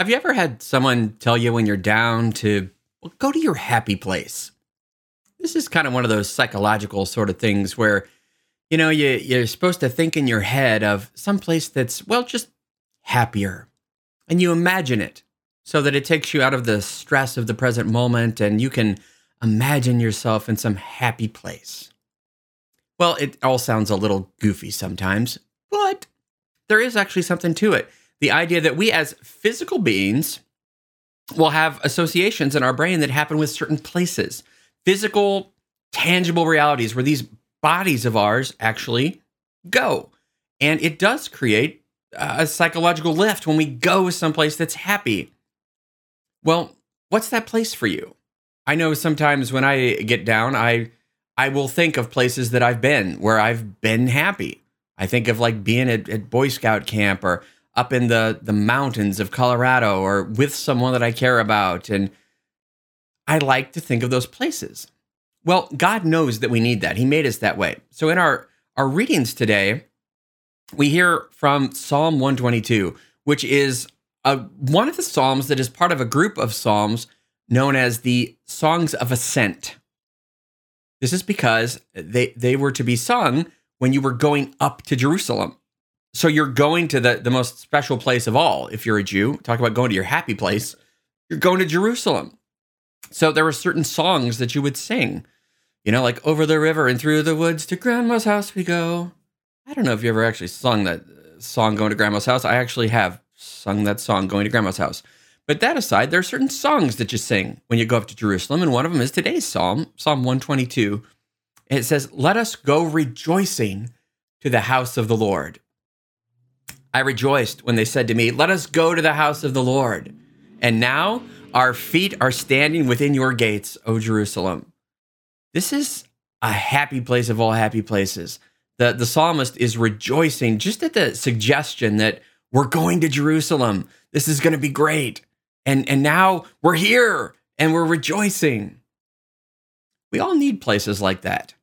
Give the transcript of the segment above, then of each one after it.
Have you ever had someone tell you when you're down to well, go to your happy place? This is kind of one of those psychological sort of things where, you know, you, you're supposed to think in your head of some place that's, well, just happier. And you imagine it so that it takes you out of the stress of the present moment and you can imagine yourself in some happy place. Well, it all sounds a little goofy sometimes, but there is actually something to it the idea that we as physical beings will have associations in our brain that happen with certain places, physical, tangible realities where these bodies of ours actually go. And it does create a psychological lift when we go someplace that's happy. Well, what's that place for you? I know sometimes when I get down, I I will think of places that I've been where I've been happy. I think of like being at, at Boy Scout camp or up in the the mountains of Colorado or with someone that I care about and I like to think of those places. Well, God knows that we need that. He made us that way. So in our our readings today, we hear from Psalm 122, which is a, one of the psalms that is part of a group of psalms known as the Songs of Ascent. This is because they they were to be sung when you were going up to Jerusalem. So you're going to the, the most special place of all. If you're a Jew, talk about going to your happy place, you're going to Jerusalem. So there were certain songs that you would sing, you know, like over the river and through the woods to grandma's house we go. I don't know if you ever actually sung that song going to grandma's house. I actually have sung that song going to grandma's house. But that aside, there are certain songs that you sing when you go up to Jerusalem, and one of them is today's psalm, Psalm 122. It says, Let us go rejoicing to the house of the Lord. I rejoiced when they said to me, Let us go to the house of the Lord. And now our feet are standing within your gates, O Jerusalem. This is a happy place of all happy places. The, the psalmist is rejoicing just at the suggestion that we're going to Jerusalem. This is going to be great. And, and now we're here and we're rejoicing. We all need places like that.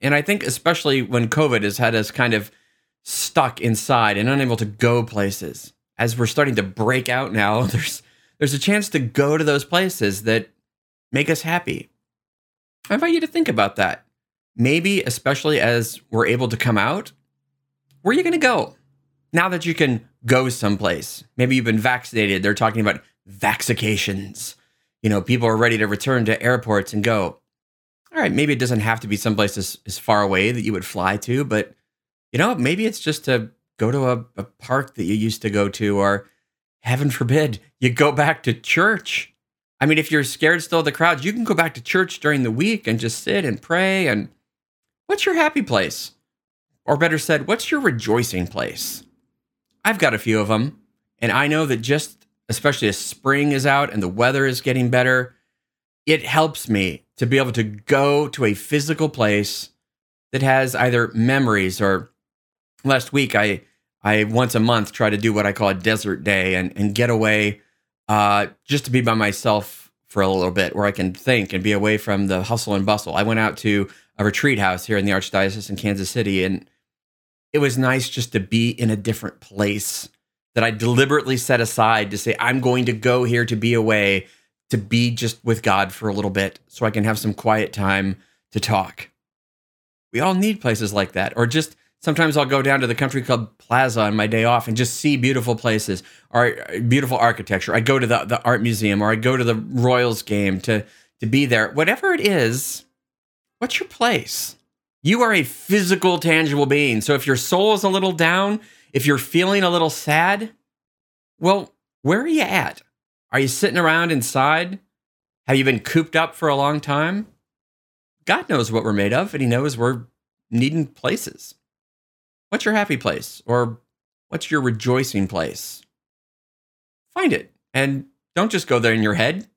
And I think, especially when COVID has had us kind of stuck inside and unable to go places. As we're starting to break out now, there's there's a chance to go to those places that make us happy. I invite you to think about that. Maybe, especially as we're able to come out, where are you going to go now that you can go someplace? Maybe you've been vaccinated. They're talking about vaccinations. You know, people are ready to return to airports and go. All right, maybe it doesn't have to be someplace as, as far away that you would fly to, but you know, maybe it's just to go to a, a park that you used to go to, or heaven forbid, you go back to church. I mean, if you're scared still of the crowds, you can go back to church during the week and just sit and pray. And what's your happy place? Or better said, what's your rejoicing place? I've got a few of them. And I know that just, especially as spring is out and the weather is getting better, it helps me to be able to go to a physical place that has either memories or last week I I once a month try to do what I call a desert day and and get away uh, just to be by myself for a little bit where I can think and be away from the hustle and bustle. I went out to a retreat house here in the Archdiocese in Kansas City and it was nice just to be in a different place that I deliberately set aside to say I'm going to go here to be away to be just with God for a little bit so I can have some quiet time to talk. We all need places like that or just Sometimes I'll go down to the country club plaza on my day off and just see beautiful places or uh, beautiful architecture. I go to the, the art museum or I go to the Royals game to, to be there. Whatever it is, what's your place? You are a physical, tangible being. So if your soul is a little down, if you're feeling a little sad, well, where are you at? Are you sitting around inside? Have you been cooped up for a long time? God knows what we're made of, and He knows we're needing places. What's your happy place? Or what's your rejoicing place? Find it. And don't just go there in your head.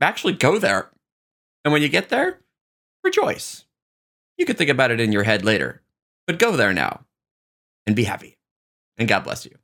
Actually go there. And when you get there, rejoice. You could think about it in your head later, but go there now and be happy. And God bless you.